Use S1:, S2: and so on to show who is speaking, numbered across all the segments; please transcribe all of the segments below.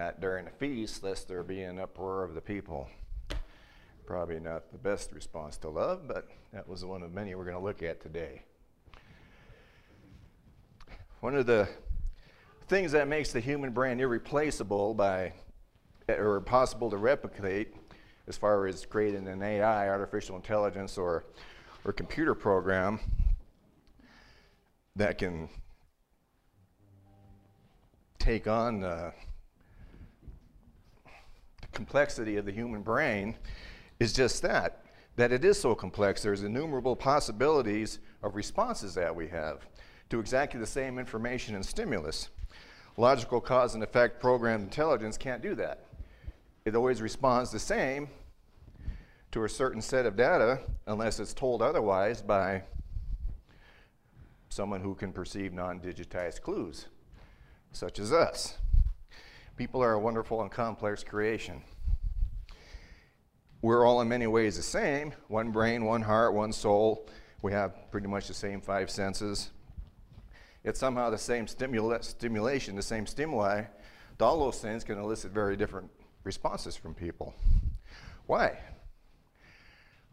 S1: not during the feast, lest there be an uproar of the people. Probably not the best response to love, but that was one of many we're going to look at today. One of the things that makes the human brain irreplaceable by or possible to replicate as far as creating an AI, artificial intelligence, or, or computer program that can take on the complexity of the human brain is just that that it is so complex. There's innumerable possibilities of responses that we have to exactly the same information and stimulus. Logical cause and effect programmed intelligence can't do that. It always responds the same to a certain set of data unless it's told otherwise by someone who can perceive non-digitized clues such as us. People are a wonderful and complex creation. We're all in many ways the same one brain, one heart, one soul. We have pretty much the same five senses. Yet somehow the same stimula- stimulation, the same stimuli, all those things can elicit very different responses from people. Why?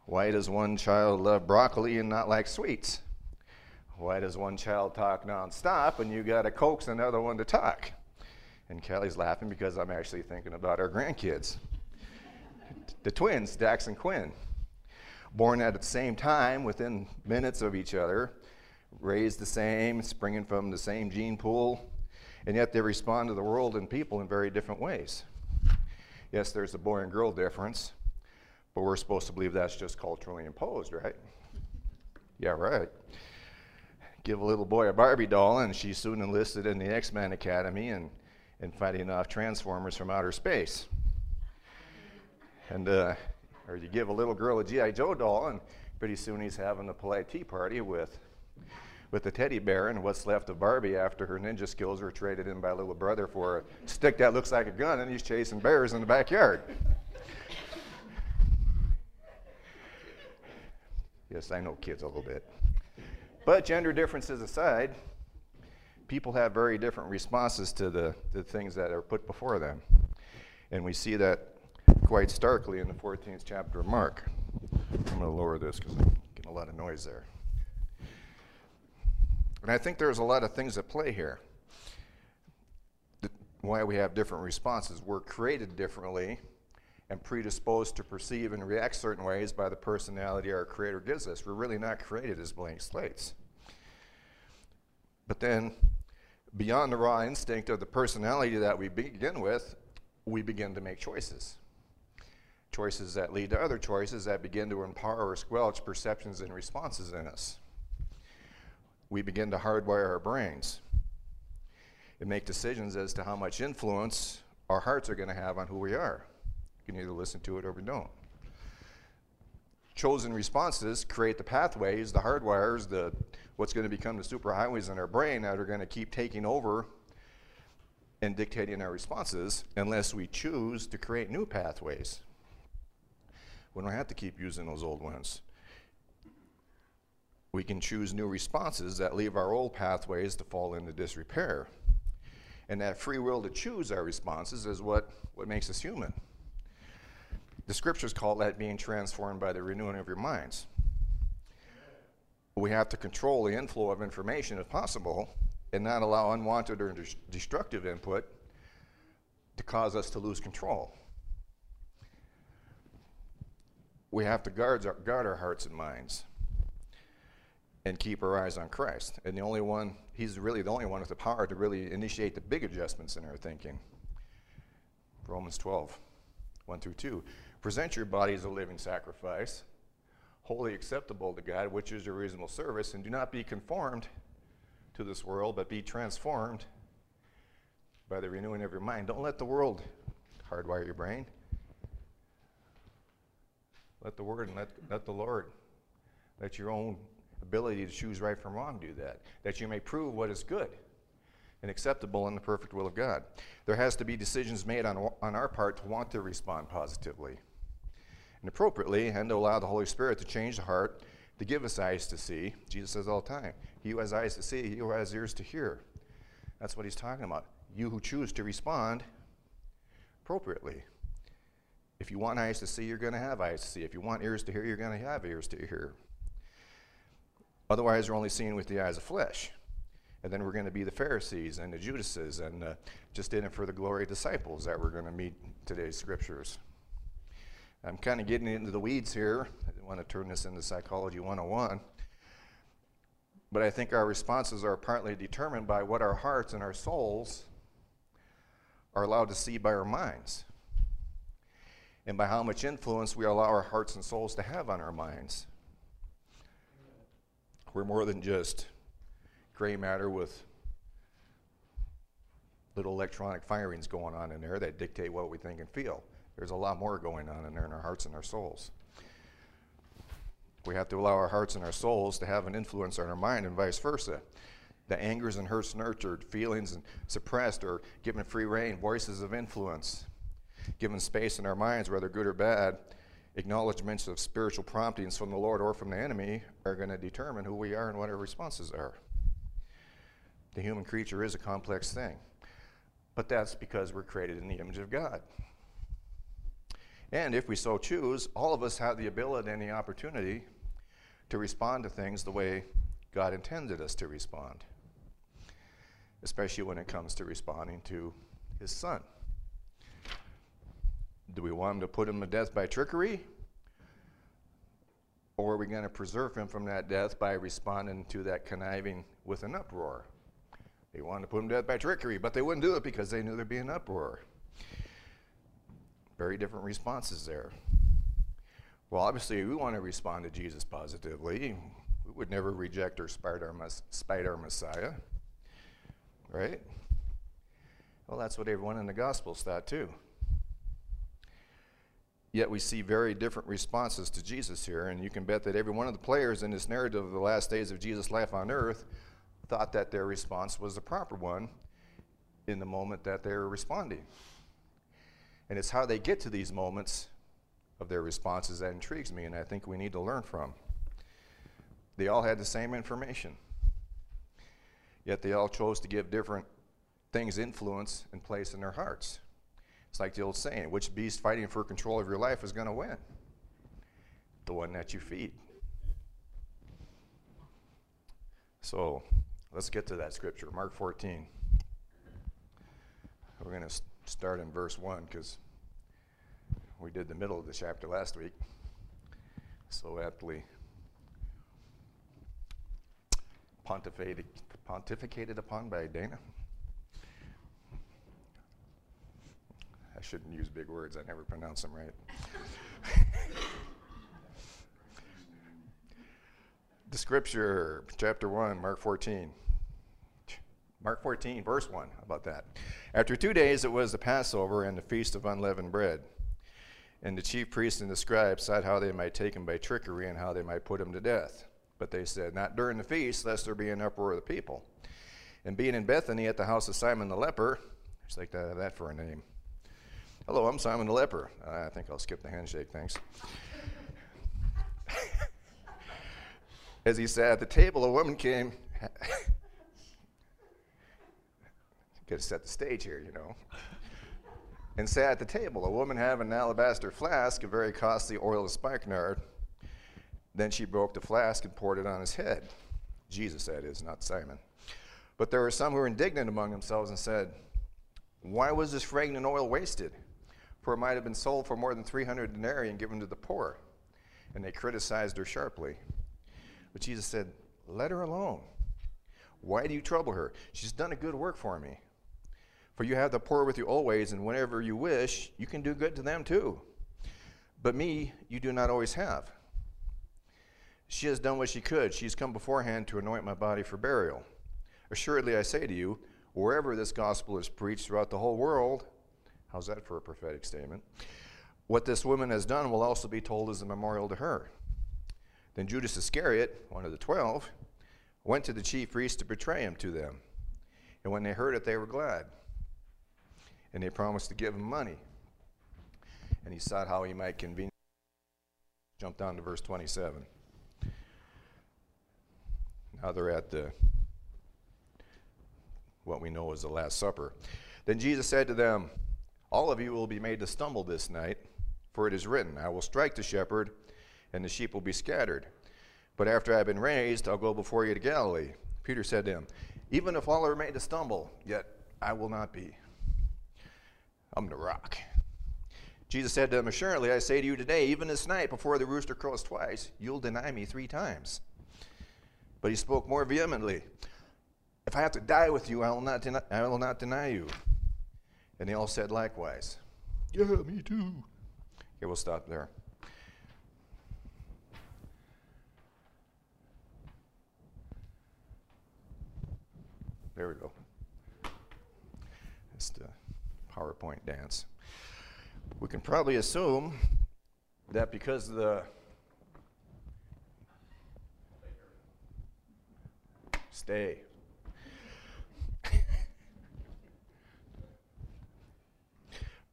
S1: Why does one child love broccoli and not like sweets? Why does one child talk nonstop and you got to coax another one to talk? And Kelly's laughing because I'm actually thinking about our grandkids. the twins, Dax and Quinn, born at the same time within minutes of each other, raised the same, springing from the same gene pool, and yet they respond to the world and people in very different ways. Yes, there's a boy and girl difference, but we're supposed to believe that's just culturally imposed, right? Yeah, right give a little boy a Barbie doll, and she's soon enlisted in the X Men Academy and, and fighting off Transformers from outer space. And, uh, or you give a little girl a G.I. Joe doll, and pretty soon he's having a polite tea party with, with the teddy bear and what's left of Barbie after her ninja skills were traded in by a little brother for a stick that looks like a gun, and he's chasing bears in the backyard. yes, I know kids a little bit. But gender differences aside, people have very different responses to the, the things that are put before them. And we see that quite starkly in the 14th chapter of Mark. I'm going to lower this because I'm getting a lot of noise there. And I think there's a lot of things at play here. why we have different responses. We're created differently and predisposed to perceive and react certain ways by the personality our Creator gives us. We're really not created as blank slates. But then, beyond the raw instinct of the personality that we begin with, we begin to make choices. Choices that lead to other choices that begin to empower or squelch perceptions and responses in us. We begin to hardwire our brains and make decisions as to how much influence our hearts are going to have on who we are. You can either listen to it or we don't. Chosen responses create the pathways, the hardwires, the what's going to become the superhighways in our brain that are going to keep taking over and dictating our responses unless we choose to create new pathways. We don't have to keep using those old ones. We can choose new responses that leave our old pathways to fall into disrepair. And that free will to choose our responses is what, what makes us human. The scriptures call that being transformed by the renewing of your minds. We have to control the inflow of information if possible and not allow unwanted or destructive input to cause us to lose control. We have to guard our, guard our hearts and minds and keep our eyes on Christ. And the only one, he's really the only one with the power to really initiate the big adjustments in our thinking. Romans 12, 1 through 2. Present your body as a living sacrifice, wholly acceptable to God, which is your reasonable service, and do not be conformed to this world, but be transformed by the renewing of your mind. Don't let the world hardwire your brain. Let the Word and let, let the Lord, let your own ability to choose right from wrong do that, that you may prove what is good and acceptable in the perfect will of God. There has to be decisions made on, on our part to want to respond positively and appropriately and to allow the Holy Spirit to change the heart, to give us eyes to see. Jesus says all the time, He who has eyes to see, he who has ears to hear. That's what he's talking about. You who choose to respond appropriately. If you want eyes to see, you're going to have eyes to see. If you want ears to hear, you're going to have ears to hear. Otherwise, you're only seeing with the eyes of flesh. And then we're going to be the Pharisees and the Judases and uh, just in it for the glory disciples that we're going to meet today's scriptures. I'm kind of getting into the weeds here. I didn't want to turn this into Psychology 101. But I think our responses are partly determined by what our hearts and our souls are allowed to see by our minds and by how much influence we allow our hearts and souls to have on our minds. We're more than just gray matter with little electronic firings going on in there that dictate what we think and feel. There's a lot more going on in there in our hearts and our souls. We have to allow our hearts and our souls to have an influence on our mind and vice versa. The angers and hurts nurtured, feelings and suppressed or given free rein, voices of influence given space in our minds, whether good or bad, acknowledgments of spiritual promptings from the Lord or from the enemy are going to determine who we are and what our responses are. The human creature is a complex thing, but that's because we're created in the image of God. And if we so choose, all of us have the ability and the opportunity to respond to things the way God intended us to respond, especially when it comes to responding to His Son. Do we want him to put him to death by trickery? Or are we going to preserve him from that death by responding to that conniving with an uproar? They wanted to put him to death by trickery, but they wouldn't do it because they knew there'd be an uproar. Very different responses there. Well, obviously, we want to respond to Jesus positively. We would never reject or spite our, spite our Messiah, right? Well, that's what everyone in the Gospels thought too. Yet we see very different responses to Jesus here, and you can bet that every one of the players in this narrative of the last days of Jesus' life on earth thought that their response was the proper one in the moment that they were responding. And it's how they get to these moments of their responses that intrigues me, and I think we need to learn from. They all had the same information, yet they all chose to give different things influence and place in their hearts. It's like the old saying which beast fighting for control of your life is going to win? The one that you feed. So let's get to that scripture, Mark 14. We're going to start in verse 1 because we did the middle of the chapter last week. So aptly pontificated, upon by Dana. I shouldn't use big words, I never pronounce them right. the scripture, chapter 1, Mark 14. Mark 14, verse 1. How about that? After two days, it was the Passover and the feast of unleavened bread. And the chief priests and the scribes sought how they might take him by trickery and how they might put him to death. But they said, Not during the feast, lest there be an uproar of the people. And being in Bethany at the house of Simon the leper, just like that, that for a name, Hello, I'm Simon the leper. I think I'll skip the handshake, thanks. As he sat at the table, a woman came. Got to set the stage here, you know. And sat at the table, a woman having an alabaster flask of very costly oil of spikenard. Then she broke the flask and poured it on his head. Jesus, that is, not Simon. But there were some who were indignant among themselves and said, Why was this fragrant oil wasted? for it might have been sold for more than 300 denarii and given to the poor. And they criticized her sharply. But Jesus said, Let her alone. Why do you trouble her? She's done a good work for me. For you have the poor with you always, and whenever you wish, you can do good to them too. But me, you do not always have. She has done what she could. She has come beforehand to anoint my body for burial. Assuredly, I say to you, wherever this gospel is preached throughout the whole world, How's that for a prophetic statement? What this woman has done will also be told as a memorial to her. Then Judas Iscariot, one of the twelve, went to the chief priests to betray him to them. And when they heard it, they were glad. And they promised to give him money. And he sought how he might conveniently. Jump down to verse 27. Now they're at the what we know as the Last Supper. Then Jesus said to them, All of you will be made to stumble this night, for it is written, I will strike the shepherd, and the sheep will be scattered. But after I have been raised, I'll go before you to Galilee. Peter said to him, Even if all are made to stumble, yet I will not be. I'm the rock. Jesus said to him, Assuredly, I say to you today, even this night, before the rooster crows twice, you'll deny me three times. But he spoke more vehemently, If I have to die with you, I will not deny, I will not deny you. And they all said likewise, Yeah, me too. Okay, we'll stop there. There we go. It's the PowerPoint dance. We can probably assume that because the stay.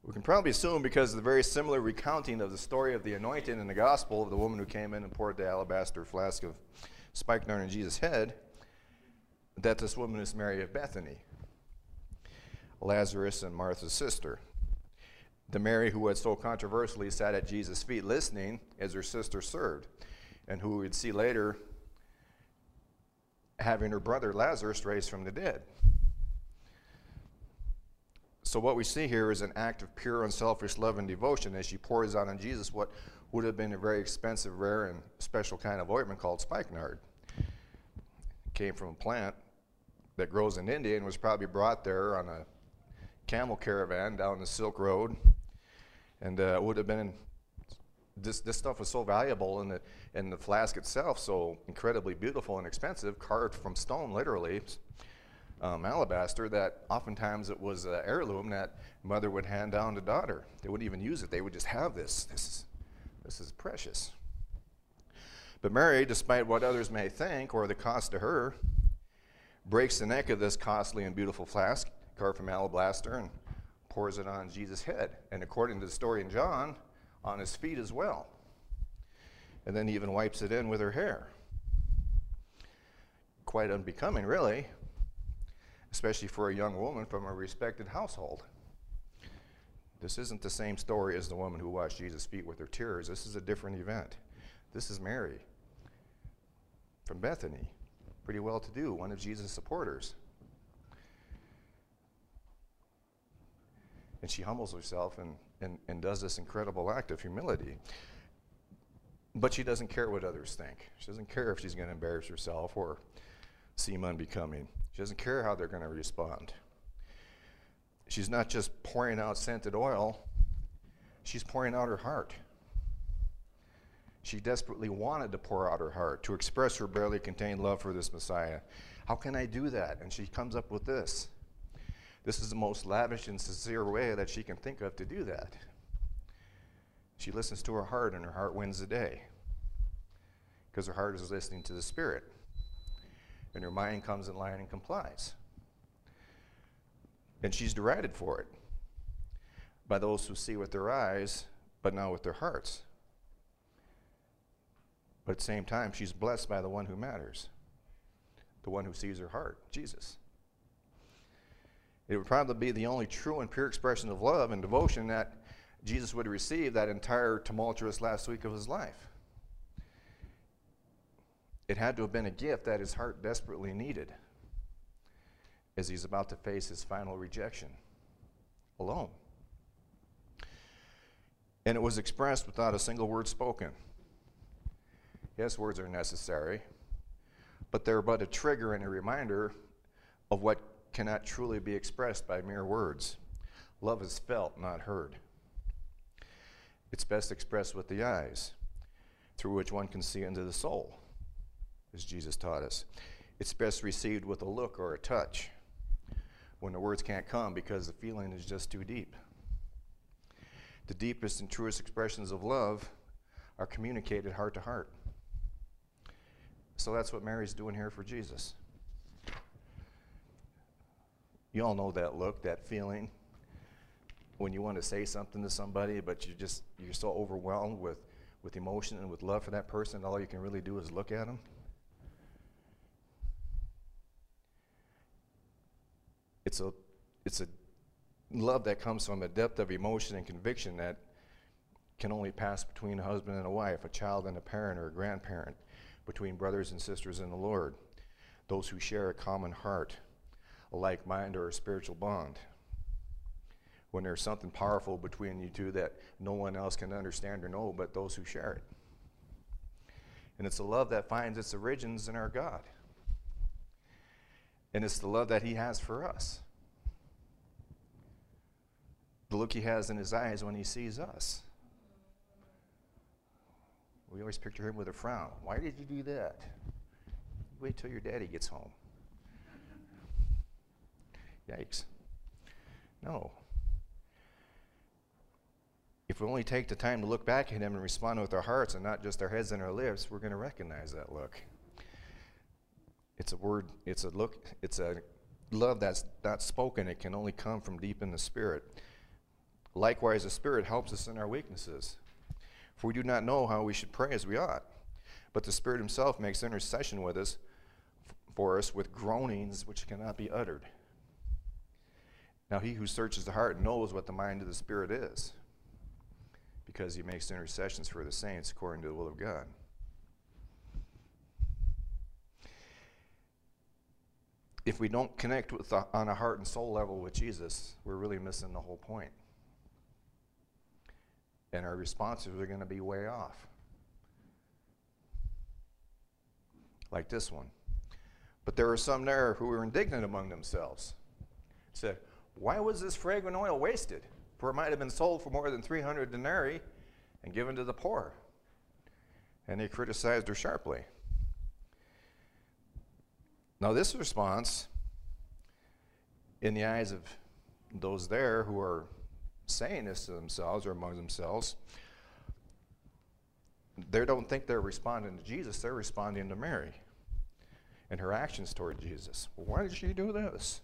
S1: we can probably assume because of the very similar recounting of the story of the anointing in the gospel of the woman who came in and poured the alabaster flask of spikenard on Jesus' head, that this woman is Mary of Bethany, Lazarus and Martha's sister. The Mary who had so controversially sat at Jesus' feet listening as her sister served, and who we'd see later having her brother Lazarus raised from the dead. So, what we see here is an act of pure, unselfish love and devotion as she pours out on Jesus what would have been a very expensive, rare, and special kind of ointment called spikenard. It came from a plant that grows in India and was probably brought there on a camel caravan down the Silk Road. And uh, would have been, this, this stuff was so valuable and the, and the flask itself so incredibly beautiful and expensive, carved from stone literally, um, alabaster, that oftentimes it was an heirloom that mother would hand down to daughter. They wouldn't even use it, they would just have this. This is, this is precious. But Mary, despite what others may think or the cost to her, breaks the neck of this costly and beautiful flask, carved from alabaster, and pours it on Jesus' head. And according to the story in John, on his feet as well. And then he even wipes it in with her hair. Quite unbecoming, really, especially for a young woman from a respected household. This isn't the same story as the woman who washed Jesus' feet with her tears. This is a different event. This is Mary from Bethany pretty well to do, one of Jesus' supporters. And she humbles herself and, and, and does this incredible act of humility. But she doesn't care what others think. She doesn't care if she's going to embarrass herself or seem unbecoming. She doesn't care how they're going to respond. She's not just pouring out scented oil, she's pouring out her heart. She desperately wanted to pour out her heart, to express her barely contained love for this Messiah. How can I do that? And she comes up with this. This is the most lavish and sincere way that she can think of to do that. She listens to her heart, and her heart wins the day because her heart is listening to the Spirit. And her mind comes in line and complies. And she's derided for it by those who see with their eyes, but not with their hearts. But at the same time, she's blessed by the one who matters, the one who sees her heart, Jesus. It would probably be the only true and pure expression of love and devotion that Jesus would receive that entire tumultuous last week of his life. It had to have been a gift that his heart desperately needed as he's about to face his final rejection alone. And it was expressed without a single word spoken. Yes, words are necessary, but they're but a trigger and a reminder of what cannot truly be expressed by mere words. Love is felt, not heard. It's best expressed with the eyes, through which one can see into the soul, as Jesus taught us. It's best received with a look or a touch when the words can't come because the feeling is just too deep. The deepest and truest expressions of love are communicated heart to heart. So that's what Mary's doing here for Jesus. You all know that look, that feeling when you want to say something to somebody, but you just you're so overwhelmed with with emotion and with love for that person, all you can really do is look at them. It's a it's a love that comes from a depth of emotion and conviction that can only pass between a husband and a wife, a child and a parent or a grandparent, between brothers and sisters in the Lord, those who share a common heart, a like mind, or a spiritual bond. When there's something powerful between you two that no one else can understand or know but those who share it. And it's a love that finds its origins in our God. And it's the love that He has for us. The look He has in His eyes when He sees us. We always picture Him with a frown. Why did you do that? Wait till your daddy gets home. Yikes. No. If we only take the time to look back at Him and respond with our hearts and not just our heads and our lips, we're going to recognize that look. It's a word, it's a look, it's a love that's not spoken. It can only come from deep in the Spirit. Likewise, the Spirit helps us in our weaknesses. For we do not know how we should pray as we ought. But the Spirit Himself makes intercession with us, for us, with groanings which cannot be uttered. Now, He who searches the heart knows what the mind of the Spirit is because he makes intercessions for the saints according to the will of God. If we don't connect with the, on a heart and soul level with Jesus, we're really missing the whole point. And our responses are going to be way off. Like this one. But there were some there who were indignant among themselves. Said, Why was this fragrant oil wasted? for it might have been sold for more than 300 denarii and given to the poor. And he criticized her sharply. Now, this response, in the eyes of those there who are saying this to themselves or among themselves, they don't think they're responding to Jesus, they're responding to Mary and her actions toward Jesus. Why did she do this?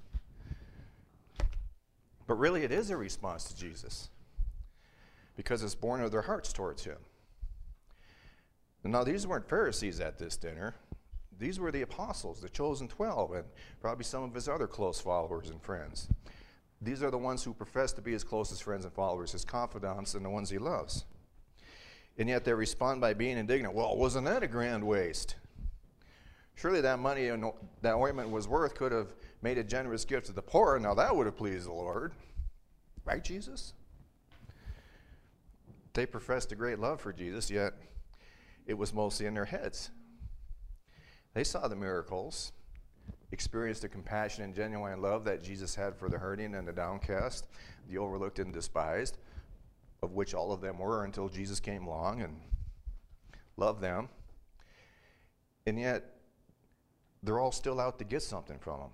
S1: But really, it is a response to Jesus because it's born of their hearts towards him. Now, these weren't Pharisees at this dinner. These were the apostles, the chosen 12, and probably some of his other close followers and friends. These are the ones who profess to be his closest friends and followers, his confidants, and the ones he loves. And yet they respond by being indignant. Well, wasn't that a grand waste? Surely that money and that ointment was worth could have made a generous gift to the poor. Now that would have pleased the Lord. Right, Jesus? They professed a great love for Jesus, yet it was mostly in their heads. They saw the miracles, experienced the compassion and genuine love that Jesus had for the hurting and the downcast, the overlooked and despised, of which all of them were until Jesus came along and loved them. And yet, they're all still out to get something from him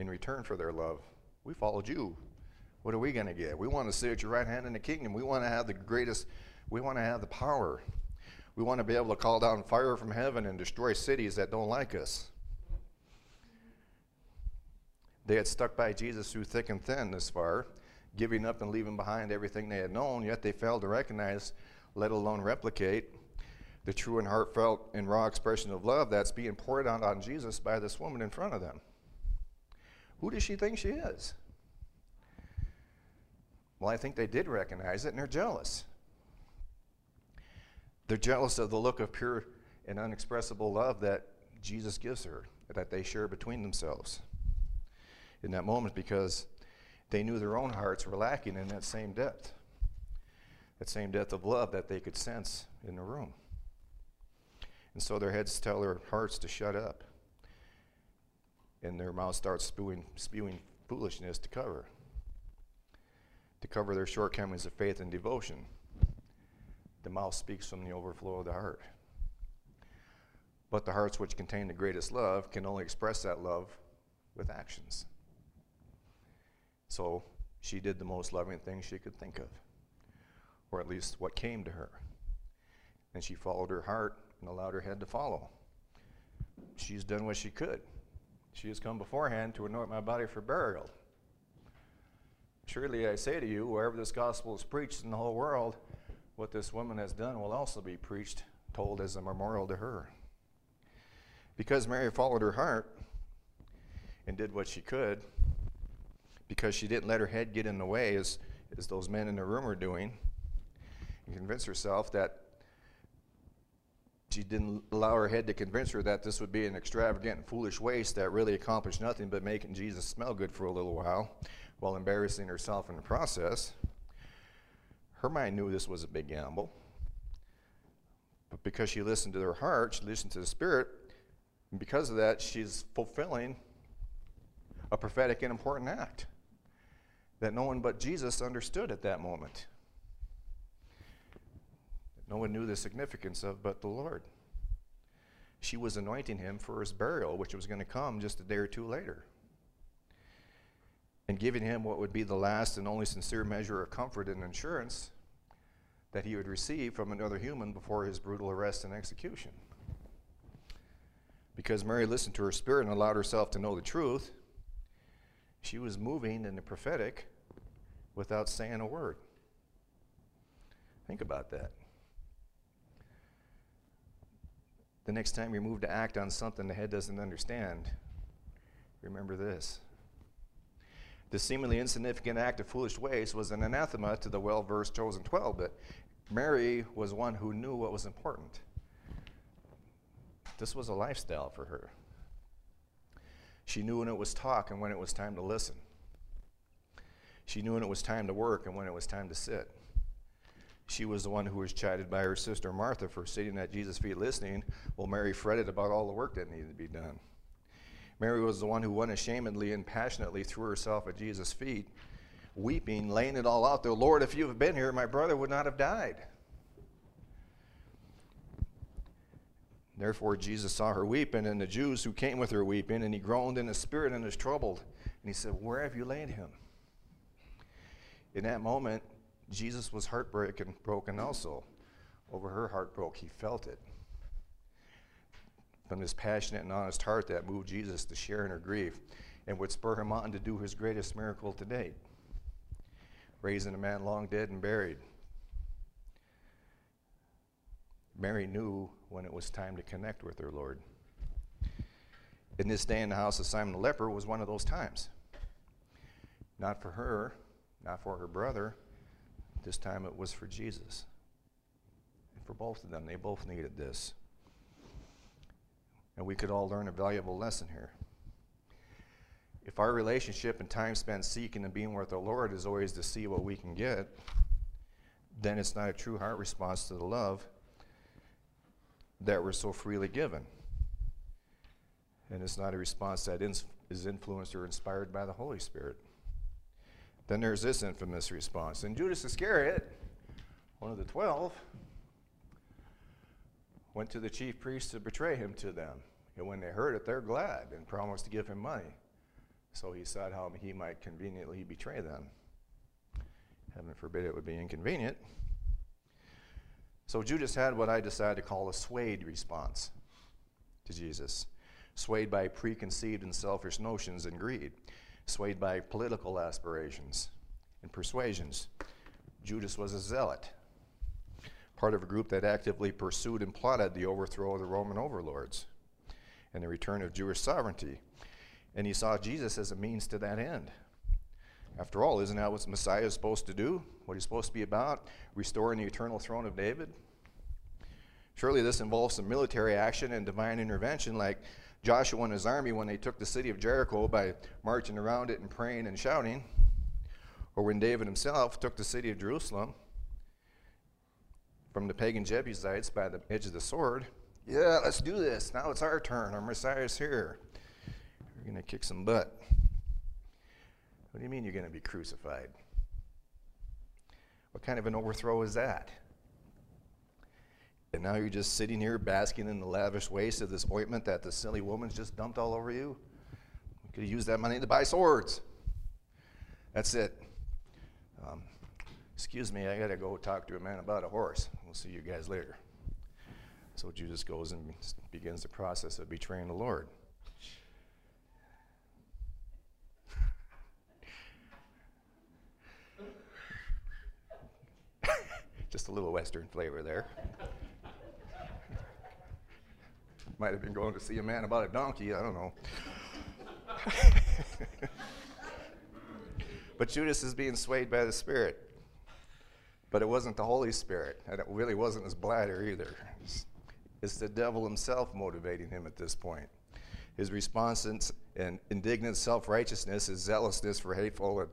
S1: in return for their love. We followed you. What are we going to get? We want to sit at your right hand in the kingdom. We want to have the greatest, we want to have the power. We want to be able to call down fire from heaven and destroy cities that don't like us. They had stuck by Jesus through thick and thin this far, giving up and leaving behind everything they had known, yet they failed to recognize, let alone replicate, the true and heartfelt and raw expression of love that's being poured out on Jesus by this woman in front of them. Who does she think she is? Well, I think they did recognize it and they're jealous. They're jealous of the look of pure and unexpressible love that Jesus gives her, that they share between themselves in that moment because they knew their own hearts were lacking in that same depth, that same depth of love that they could sense in the room. And so their heads tell their hearts to shut up. And their mouth starts spewing, spewing foolishness to cover, to cover their shortcomings of faith and devotion. The mouth speaks from the overflow of the heart. But the hearts which contain the greatest love can only express that love with actions. So she did the most loving thing she could think of, or at least what came to her. And she followed her heart and allowed her head to follow. She's done what she could. She has come beforehand to anoint my body for burial. Surely I say to you, wherever this gospel is preached in the whole world, what this woman has done will also be preached, told as a memorial to her. Because Mary followed her heart and did what she could, because she didn't let her head get in the way, as, as those men in the room were doing, and convince herself that she didn't allow her head to convince her that this would be an extravagant and foolish waste that really accomplished nothing but making Jesus smell good for a little while while embarrassing herself in the process. Her mind knew this was a big gamble. But because she listened to her heart, she listened to the Spirit, and because of that, she's fulfilling a prophetic and important act that no one but Jesus understood at that moment. No one knew the significance of but the Lord. She was anointing him for his burial, which was going to come just a day or two later. And giving him what would be the last and only sincere measure of comfort and assurance that he would receive from another human before his brutal arrest and execution. Because Mary listened to her spirit and allowed herself to know the truth, she was moving in the prophetic without saying a word. Think about that. The next time you're moved to act on something the head doesn't understand, remember this. The seemingly insignificant act of foolish waste was an anathema to the well versed chosen 12, but Mary was one who knew what was important. This was a lifestyle for her. She knew when it was talk and when it was time to listen. She knew when it was time to work and when it was time to sit. She was the one who was chided by her sister Martha for sitting at Jesus' feet listening, while Mary fretted about all the work that needed to be done. Mary was the one who unashamedly and passionately threw herself at Jesus' feet, weeping, laying it all out there. Lord, if you had been here, my brother would not have died. Therefore, Jesus saw her weeping, and the Jews who came with her weeping, and he groaned in his spirit and was troubled. And he said, Where have you laid him? In that moment, Jesus was heartbroken broken also. Over her heart broke. He felt it. From this passionate and honest heart that moved Jesus to share in her grief and would spur him on to do his greatest miracle to date raising a man long dead and buried. Mary knew when it was time to connect with her Lord. In this day in the house of Simon the leper was one of those times. Not for her, not for her brother, this time it was for Jesus. And for both of them, they both needed this. And we could all learn a valuable lesson here. If our relationship and time spent seeking and being with the Lord is always to see what we can get, then it's not a true heart response to the love that we're so freely given. And it's not a response that is influenced or inspired by the Holy Spirit. Then there's this infamous response. And Judas Iscariot, one of the twelve, went to the chief priests to betray him to them. And when they heard it, they're glad and promised to give him money. So he said how he might conveniently betray them. Heaven forbid it would be inconvenient. So Judas had what I decided to call a swayed response to Jesus, swayed by preconceived and selfish notions and greed swayed by political aspirations and persuasions. Judas was a zealot, part of a group that actively pursued and plotted the overthrow of the Roman overlords and the return of Jewish sovereignty. And he saw Jesus as a means to that end. After all, isn't that what Messiah is supposed to do? What he's supposed to be about? Restoring the eternal throne of David? Surely this involves some military action and divine intervention, like Joshua and his army when they took the city of Jericho by marching around it and praying and shouting, or when David himself took the city of Jerusalem from the pagan Jebusites by the edge of the sword. Yeah, let's do this. Now it's our turn. Our Messiah's here. We're going to kick some butt. What do you mean you're going to be crucified? What kind of an overthrow is that? And now you're just sitting here basking in the lavish waste of this ointment that the silly woman's just dumped all over you. Could have used that money to buy swords. That's it. Um, excuse me, I got to go talk to a man about a horse. We'll see you guys later. So Judas goes and begins the process of betraying the Lord. Just a little Western flavor there. Might have been going to see a man about a donkey, I don't know. But Judas is being swayed by the Spirit. But it wasn't the Holy Spirit, and it really wasn't his bladder either. It's, the devil himself motivating him at this point. His response and indignant self righteousness is zealousness for hateful and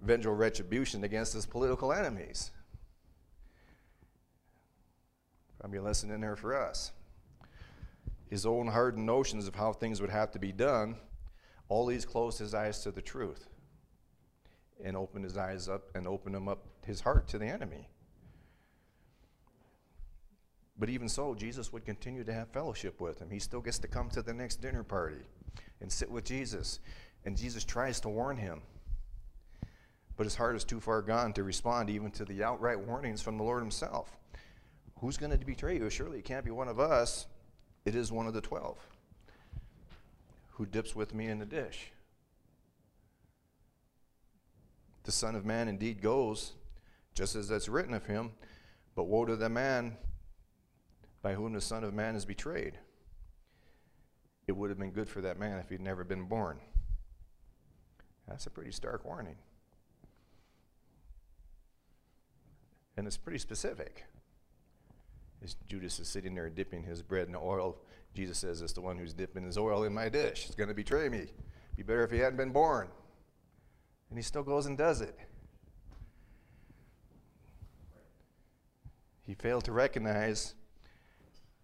S1: vengeful retribution against his political enemies. Probably a lesson in there for us. His own hardened notions of how things would have to be done, all these closed his eyes to the truth and opened his eyes up and opened him up his heart to the enemy. But even so, Jesus would continue to have fellowship with him. He still gets to come to the next dinner party and sit with Jesus. And Jesus tries to warn him. But his heart is too far gone to respond even to the outright warnings from the Lord himself. Who's going to betray you? Surely it can't be one of us. It is one of the twelve who dips with me in the dish. The Son of Man indeed goes, just as that's written of him, but woe to the man by whom the Son of Man is betrayed. It would have been good for that man if he'd never been born. That's a pretty stark warning. And it's pretty specific. As Judas is sitting there dipping his bread in oil, Jesus says, It's the one who's dipping his oil in my dish. It's going to betray me. Be better if he hadn't been born. And he still goes and does it. He failed to recognize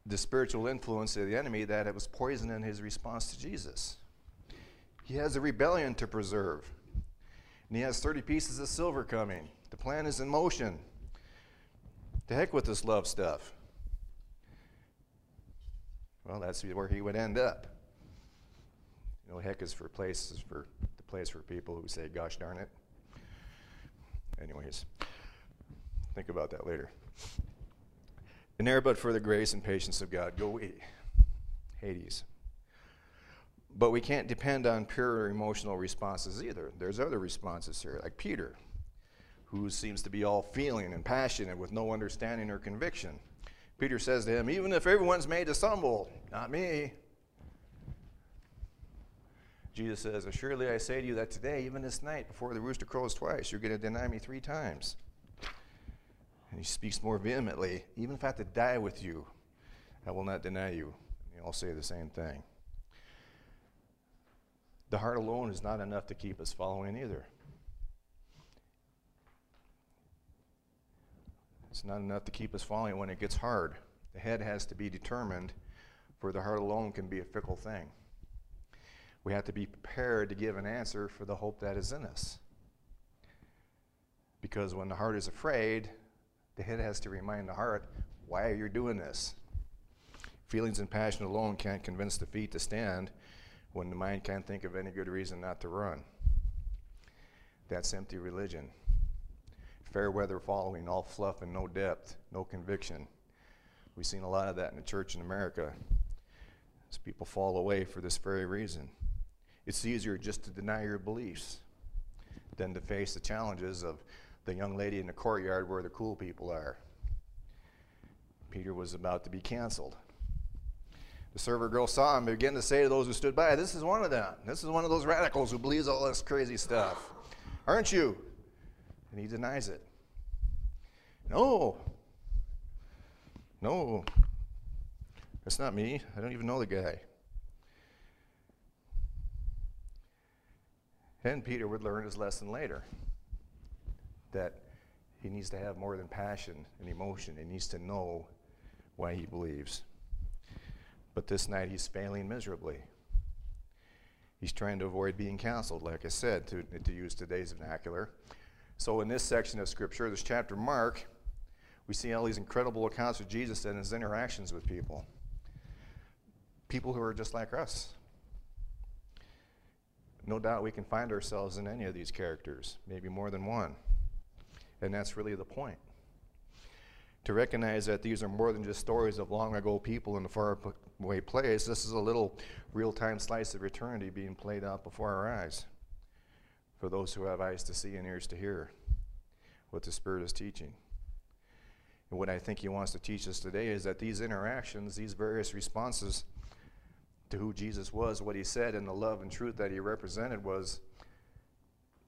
S1: the spiritual influence of the enemy that it was poison in his response to Jesus. He has a rebellion to preserve. And he has 30 pieces of silver coming. The plan is in motion. To heck with this love stuff. Well, that's where he would end up. You know, heck is for places for the place for people who say, gosh darn it. Anyways, think about that later. And there, but for the grace and patience of God, go we. Hades. But we can't depend on pure emotional responses either. There's other responses here, like Peter, who seems to be all feeling and passionate with no understanding or conviction. Peter says to him, Even if everyone's made to stumble, not me. Jesus says, Assuredly I say to you that today, even this night, before the rooster crows twice, you're going to deny me three times. And he speaks more vehemently, Even if I have to die with you, I will not deny you. And they all say the same thing. The heart alone is not enough to keep us following either. It's not enough to keep us following when it gets hard. The head has to be determined, for the heart alone can be a fickle thing. We have to be prepared to give an answer for the hope that is in us. Because when the heart is afraid, the head has to remind the heart, why are you doing this? Feelings and passion alone can't convince the feet to stand when the mind can't think of any good reason not to run. That's empty religion fair weather following, all fluff and no depth, no conviction. We've seen a lot of that in the church in America as people fall away for this very reason. It's easier just to deny your beliefs than to face the challenges of the young lady in the courtyard where the cool people are. Peter was about to be canceled. The server girl saw him and began to say to those who stood by, This is one of them. This is one of those radicals who believes all this crazy stuff. Aren't you? And he denies it. No. No. That's not me. I don't even know the guy. And Peter would learn his lesson later that he needs to have more than passion and emotion. He needs to know why he believes. But this night he's failing miserably. He's trying to avoid being counseled, like I said, to, to use today's vernacular. So, in this section of Scripture, this chapter Mark, we see all these incredible accounts of Jesus and his interactions with people. People who are just like us. No doubt we can find ourselves in any of these characters, maybe more than one. And that's really the point. To recognize that these are more than just stories of long ago people in a faraway place, this is a little real time slice of eternity being played out before our eyes for those who have eyes to see and ears to hear what the Spirit is teaching. And what I think He wants to teach us today is that these interactions, these various responses to who Jesus was, what He said, and the love and truth that He represented was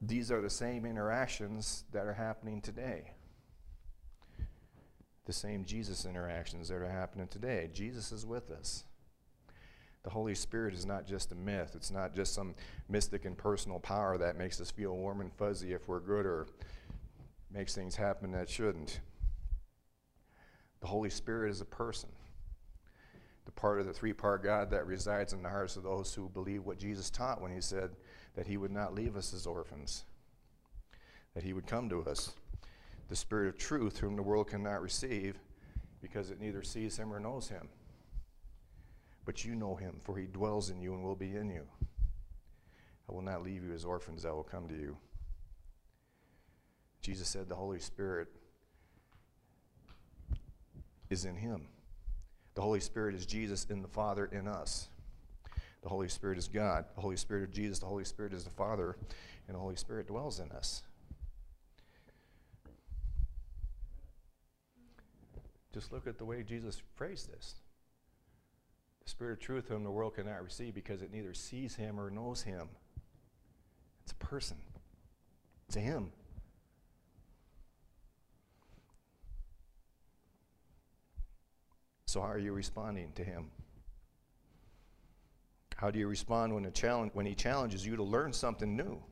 S1: these are the same interactions that are happening today. The same Jesus interactions that are happening today. Jesus is with us. The Holy Spirit is not just a myth. It's not just some mystic and personal power that makes us feel warm and fuzzy if we're good or makes things happen that shouldn't. The Holy Spirit is a person, the part of the three part God that resides in the hearts of those who believe what Jesus taught when he said that he would not leave us as orphans, that he would come to us. The Spirit of truth, whom the world cannot receive because it neither sees him or knows him but you know him, for he dwells in you and will be in you. I will not leave you as orphans, I will come to you. Jesus said the Holy Spirit is in him. The Holy Spirit is Jesus in the Father in us. The Holy Spirit is God. The Holy Spirit of Jesus, the Holy Spirit is the Father, and the Holy Spirit dwells in us. Just look at the way Jesus phrased this. Spirit of truth, whom the world cannot receive because it neither sees him or knows him. It's a person, it's a him. So, how are you responding to him? How do you respond when, a challenge, when he challenges you to learn something new,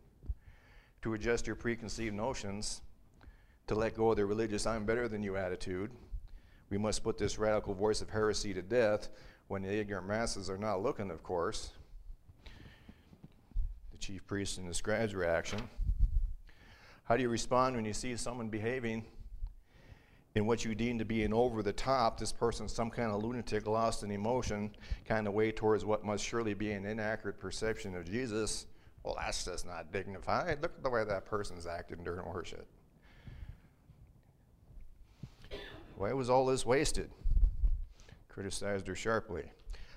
S1: to adjust your preconceived notions, to let go of the religious I'm better than you attitude? We must put this radical voice of heresy to death when the ignorant masses are not looking, of course. The chief priest and the scribe's reaction. How do you respond when you see someone behaving in what you deem to be an over the top, this person, some kind of lunatic, lost in emotion, kind of way towards what must surely be an inaccurate perception of Jesus? Well, that's just not dignified. Look at the way that person's acting during worship. Why was all this wasted? Criticized her sharply.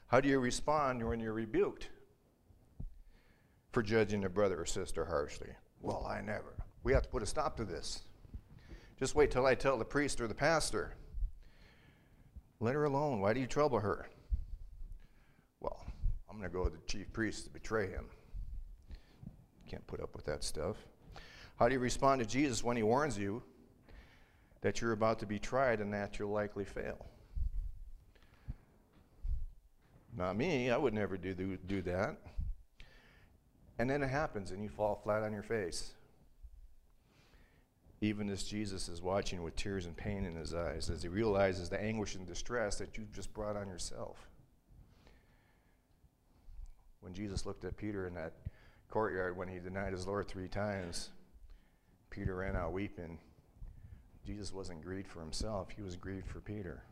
S1: How do you respond when you're rebuked for judging a brother or sister harshly? Well, I never. We have to put a stop to this. Just wait till I tell the priest or the pastor. Let her alone. Why do you trouble her? Well, I'm going to go to the chief priest to betray him. Can't put up with that stuff. How do you respond to Jesus when he warns you that you're about to be tried and that you'll likely fail? Not me. I would never do, do, do that. And then it happens and you fall flat on your face. Even as Jesus is watching with tears and pain in his eyes, as he realizes the anguish and distress that you've just brought on yourself. When Jesus looked at Peter in that courtyard when he denied his Lord three times, Peter ran out weeping. Jesus wasn't grieved for himself, he was grieved for Peter.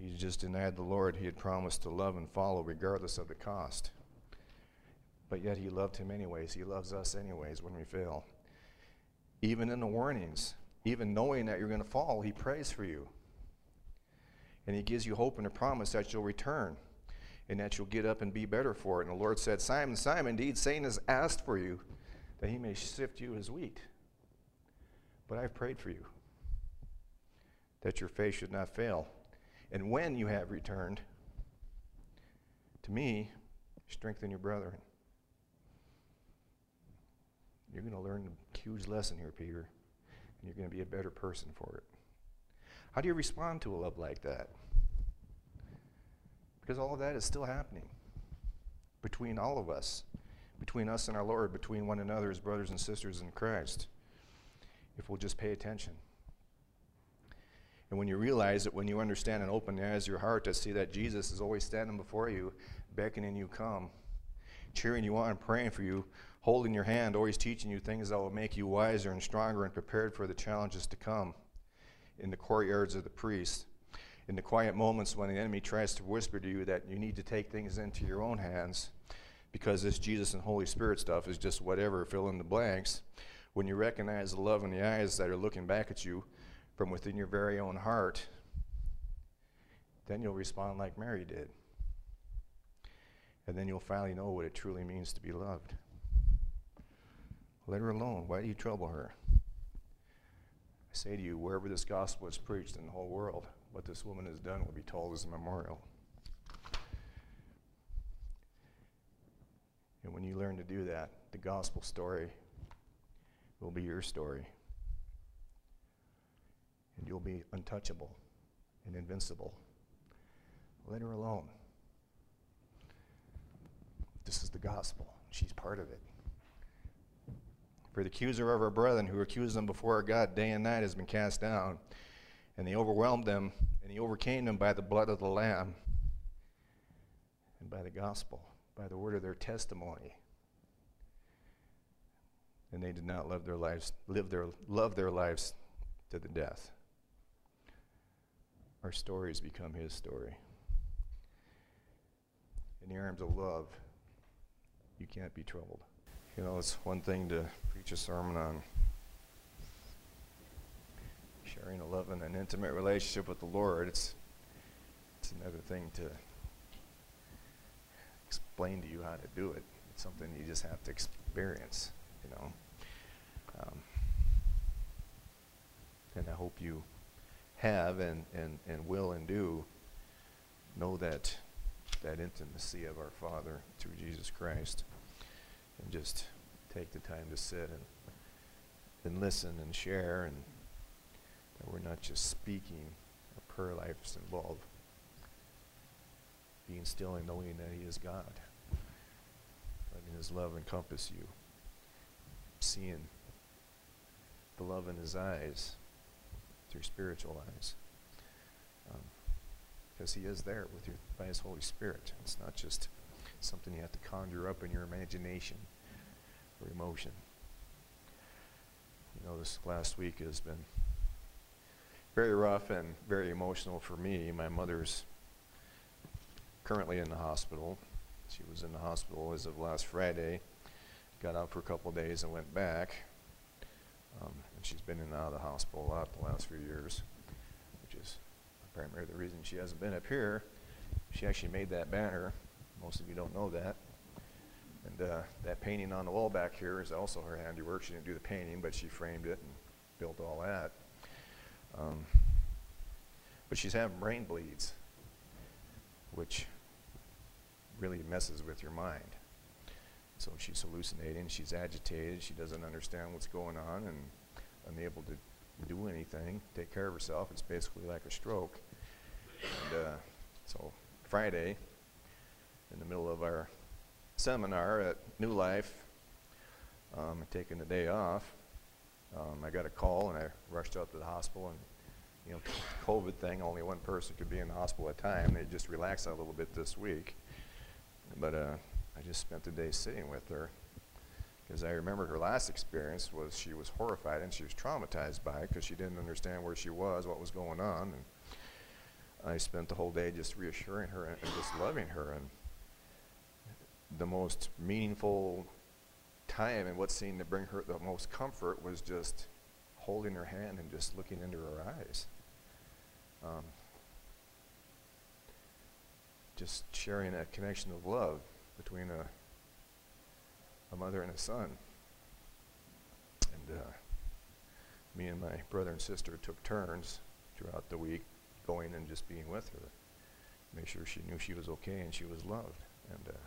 S1: He just denied the Lord he had promised to love and follow regardless of the cost. But yet he loved him anyways. He loves us anyways when we fail. Even in the warnings, even knowing that you're going to fall, he prays for you. And he gives you hope and a promise that you'll return and that you'll get up and be better for it. And the Lord said, Simon, Simon, indeed, Satan has asked for you that he may sift you as wheat. But I've prayed for you that your faith should not fail. And when you have returned, to me, strengthen your brethren. You're going to learn a huge lesson here, Peter, and you're going to be a better person for it. How do you respond to a love like that? Because all of that is still happening between all of us, between us and our Lord, between one another as brothers and sisters in Christ, if we'll just pay attention. And when you realize it, when you understand and open the eyes of your heart to see that Jesus is always standing before you, beckoning you come, cheering you on, praying for you, holding your hand, always teaching you things that will make you wiser and stronger and prepared for the challenges to come in the courtyards of the priest, in the quiet moments when the enemy tries to whisper to you that you need to take things into your own hands because this Jesus and Holy Spirit stuff is just whatever, fill in the blanks. When you recognize the love in the eyes that are looking back at you, from within your very own heart, then you'll respond like Mary did. And then you'll finally know what it truly means to be loved. Let her alone. Why do you trouble her? I say to you, wherever this gospel is preached in the whole world, what this woman has done will be told as a memorial. And when you learn to do that, the gospel story will be your story. You'll be untouchable and invincible. Let her alone. This is the gospel. She's part of it. For the accuser of our brethren who accused them before our God day and night has been cast down, and he overwhelmed them, and he overcame them by the blood of the Lamb and by the gospel, by the word of their testimony. And they did not love their lives, live their, love their lives to the death. Our stories become his story. In the arms of love, you can't be troubled. You know, it's one thing to preach a sermon on sharing a love and an intimate relationship with the Lord. It's it's another thing to explain to you how to do it. It's something you just have to experience, you know. Um, and I hope you have and, and, and will and do know that that intimacy of our Father through Jesus Christ and just take the time to sit and and listen and share and that we're not just speaking our prayer lives involve being still and knowing that he is God. Letting his love encompass you. Seeing the love in his eyes through spiritual eyes because um, he is there with you by his Holy Spirit it's not just something you have to conjure up in your imagination or emotion. You know, this last week has been very rough and very emotional for me. My mother's currently in the hospital. She was in the hospital as of last Friday. Got out for a couple days and went back. Um, she's been in and out of the hospital a lot the last few years, which is apparently the reason she hasn't been up here. She actually made that banner. Most of you don't know that. And uh, that painting on the wall back here is also her handiwork. She didn't do the painting, but she framed it and built all that. Um, but she's having brain bleeds, which really messes with your mind. So she's hallucinating, she's agitated, she doesn't understand what's going on and unable to do anything, take care of herself. It's basically like a stroke. And uh, so Friday, in the middle of our seminar at New Life, um, taking the day off. Um, I got a call and I rushed out to the hospital and you know, COVID thing, only one person could be in the hospital at a time. They just relaxed a little bit this week. But uh, I just spent the day sitting with her because I remember her last experience was she was horrified and she was traumatized by it because she didn't understand where she was, what was going on. And I spent the whole day just reassuring her and, and just loving her. And the most meaningful time and what seemed to bring her the most comfort was just holding her hand and just looking into her eyes. Um, just sharing a connection of love between a, a mother and a son. And uh, me and my brother and sister took turns throughout the week going and just being with her. Make sure she knew she was okay and she was loved. And uh,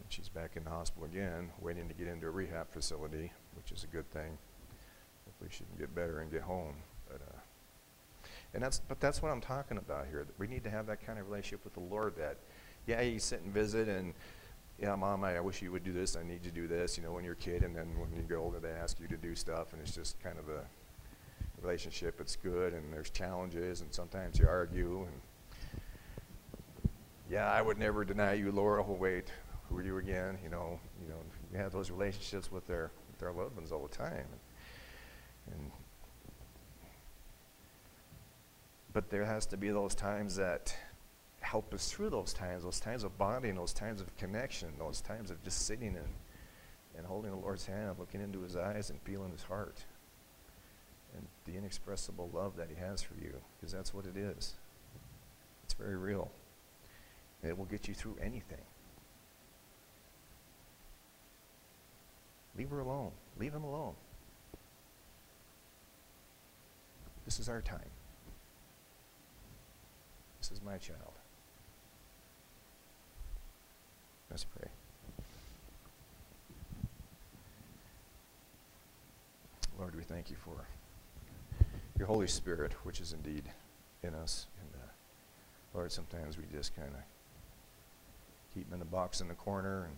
S1: and she's back in the hospital again, waiting to get into a rehab facility, which is a good thing. Hopefully she can get better and get home. But uh, and that's but that's what I'm talking about here. We need to have that kind of relationship with the Lord. That yeah, you sit and visit and yeah, mom, I, wish you would do this. I need to do this. You know, when you're a kid, and then when you get older, they ask you to do stuff, and it's just kind of a relationship. It's good, and there's challenges, and sometimes you argue. And yeah, I would never deny you, Lord. Oh wait, who are you again? You know, you know, you have those relationships with their with their loved ones all the time. And, and but there has to be those times that help us through those times, those times of bonding, those times of connection, those times of just sitting and, and holding the Lord's hand, looking into his eyes and feeling his heart. And the inexpressible love that he has for you, because that's what it is. It's very real. And it will get you through anything. Leave her alone. Leave him alone. This is our time. This is my child. Let's pray. Lord, we thank you for your Holy Spirit, which is indeed in us. And uh, Lord, sometimes we just kind of keep him in a box in the corner, and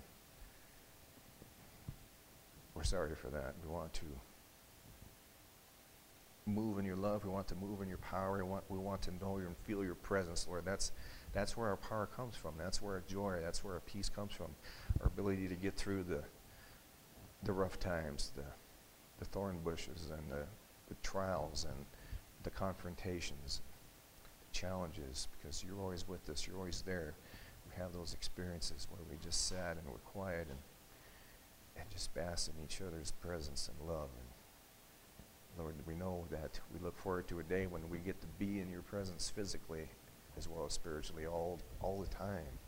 S1: we're sorry for that. We want to move in your love. We want to move in your power. We want, we want to know you and feel your presence, Lord. That's that's where our power comes from. That's where our joy, that's where our peace comes from. Our ability to get through the, the rough times, the, the thorn bushes, and the, the trials, and the confrontations, the challenges, because you're always with us. You're always there. We have those experiences where we just sat and we're quiet and, and just bask in each other's presence and love. And Lord, we know that we look forward to a day when we get to be in your presence physically as well as spiritually all, all the time.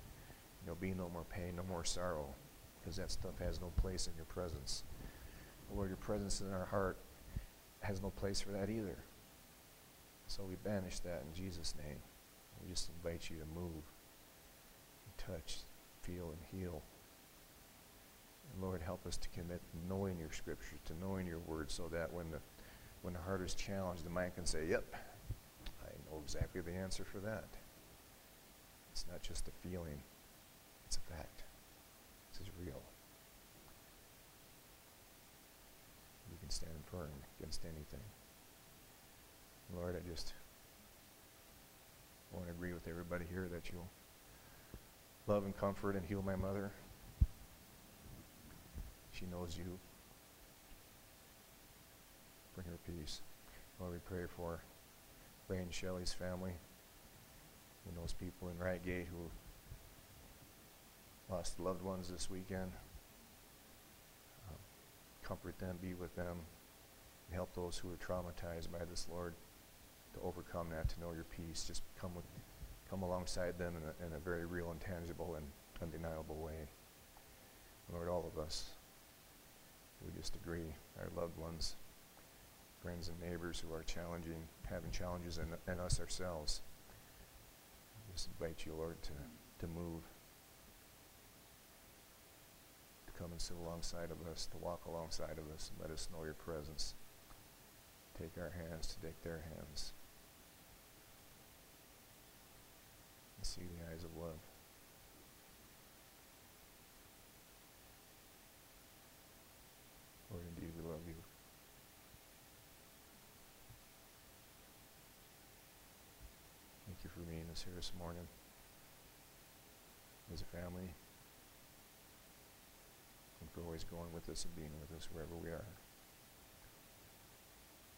S1: There'll be no more pain, no more sorrow, because that stuff has no place in your presence. Lord, your presence in our heart has no place for that either. So we banish that in Jesus' name. We just invite you to move, touch, feel, and heal. And Lord, help us to commit knowing your scriptures, to knowing your word, so that when the when the heart is challenged, the mind can say, Yep, I know exactly the answer for that. It's not just a feeling, it's a fact. This is real. You can stand firm against anything. Lord, I just want to agree with everybody here that you'll love and comfort and heal my mother. She knows you. Bring her peace. Lord, we pray for Ray and Shelley's family and those people in Gate who lost loved ones this weekend. Um, comfort them, be with them, and help those who are traumatized by this, Lord, to overcome that, to know your peace. Just come with, come alongside them in a, in a very real and tangible and undeniable way. Lord, all of us, we just agree, our loved ones, friends and neighbors who are challenging, having challenges in, in us ourselves. Just invite you, Lord, to, to move, to come and sit alongside of us, to walk alongside of us, and let us know your presence. Take our hands to take their hands. And see the eyes of love. us here this morning as a family and for always going with us and being with us wherever we are.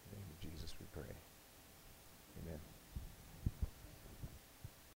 S1: In the name of Jesus we pray. Amen.